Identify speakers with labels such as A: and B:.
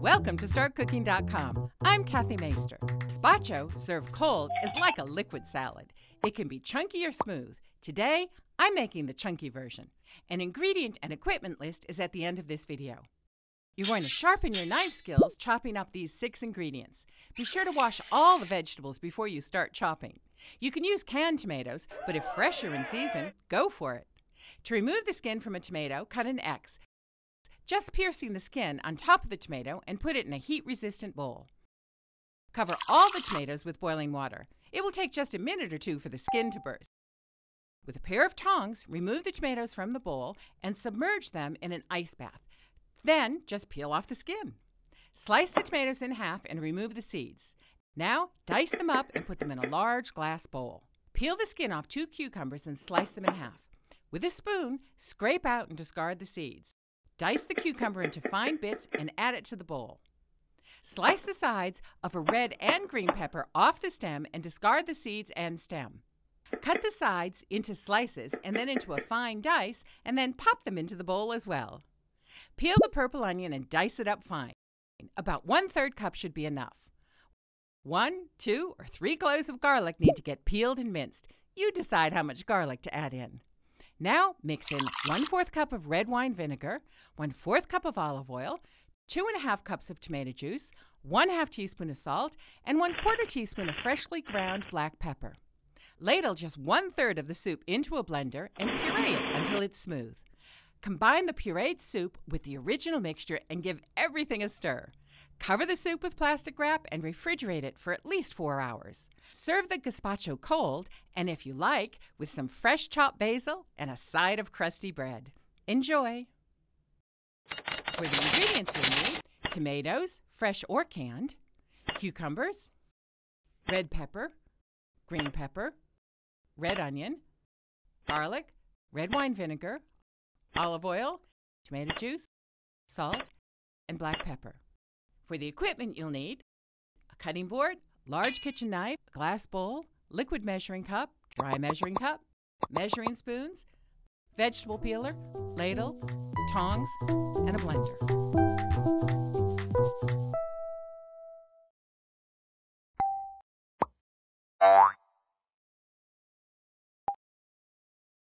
A: Welcome to StartCooking.com. I'm Kathy Maister. Gazpacho, served cold, is like a liquid salad. It can be chunky or smooth. Today, I'm making the chunky version. An ingredient and equipment list is at the end of this video. You're going to sharpen your knife skills chopping up these six ingredients. Be sure to wash all the vegetables before you start chopping. You can use canned tomatoes, but if fresh or in season, go for it. To remove the skin from a tomato, cut an X, just piercing the skin on top of the tomato and put it in a heat resistant bowl. Cover all the tomatoes with boiling water. It will take just a minute or two for the skin to burst. With a pair of tongs, remove the tomatoes from the bowl and submerge them in an ice bath. Then just peel off the skin. Slice the tomatoes in half and remove the seeds. Now dice them up and put them in a large glass bowl. Peel the skin off two cucumbers and slice them in half. With a spoon, scrape out and discard the seeds. Dice the cucumber into fine bits and add it to the bowl. Slice the sides of a red and green pepper off the stem and discard the seeds and stem. Cut the sides into slices and then into a fine dice, and then pop them into the bowl as well. Peel the purple onion and dice it up fine. About one third cup should be enough. One, two, or three cloves of garlic need to get peeled and minced. You decide how much garlic to add in. Now mix in one fourth cup of red wine vinegar, one fourth cup of olive oil, two and a half cups of tomato juice, one half teaspoon of salt, and one quarter teaspoon of freshly ground black pepper. Ladle just one third of the soup into a blender and puree it until it's smooth. Combine the pureed soup with the original mixture and give everything a stir. Cover the soup with plastic wrap and refrigerate it for at least four hours. Serve the gazpacho cold, and if you like, with some fresh chopped basil and a side of crusty bread. Enjoy! For the ingredients you'll need tomatoes, fresh or canned, cucumbers, red pepper, green pepper, red onion, garlic, red wine vinegar, olive oil, tomato juice, salt, and black pepper. For the equipment you'll need a cutting board, large kitchen knife, glass bowl, liquid measuring cup, dry measuring cup, measuring spoons, vegetable peeler, ladle, tongs, and a blender.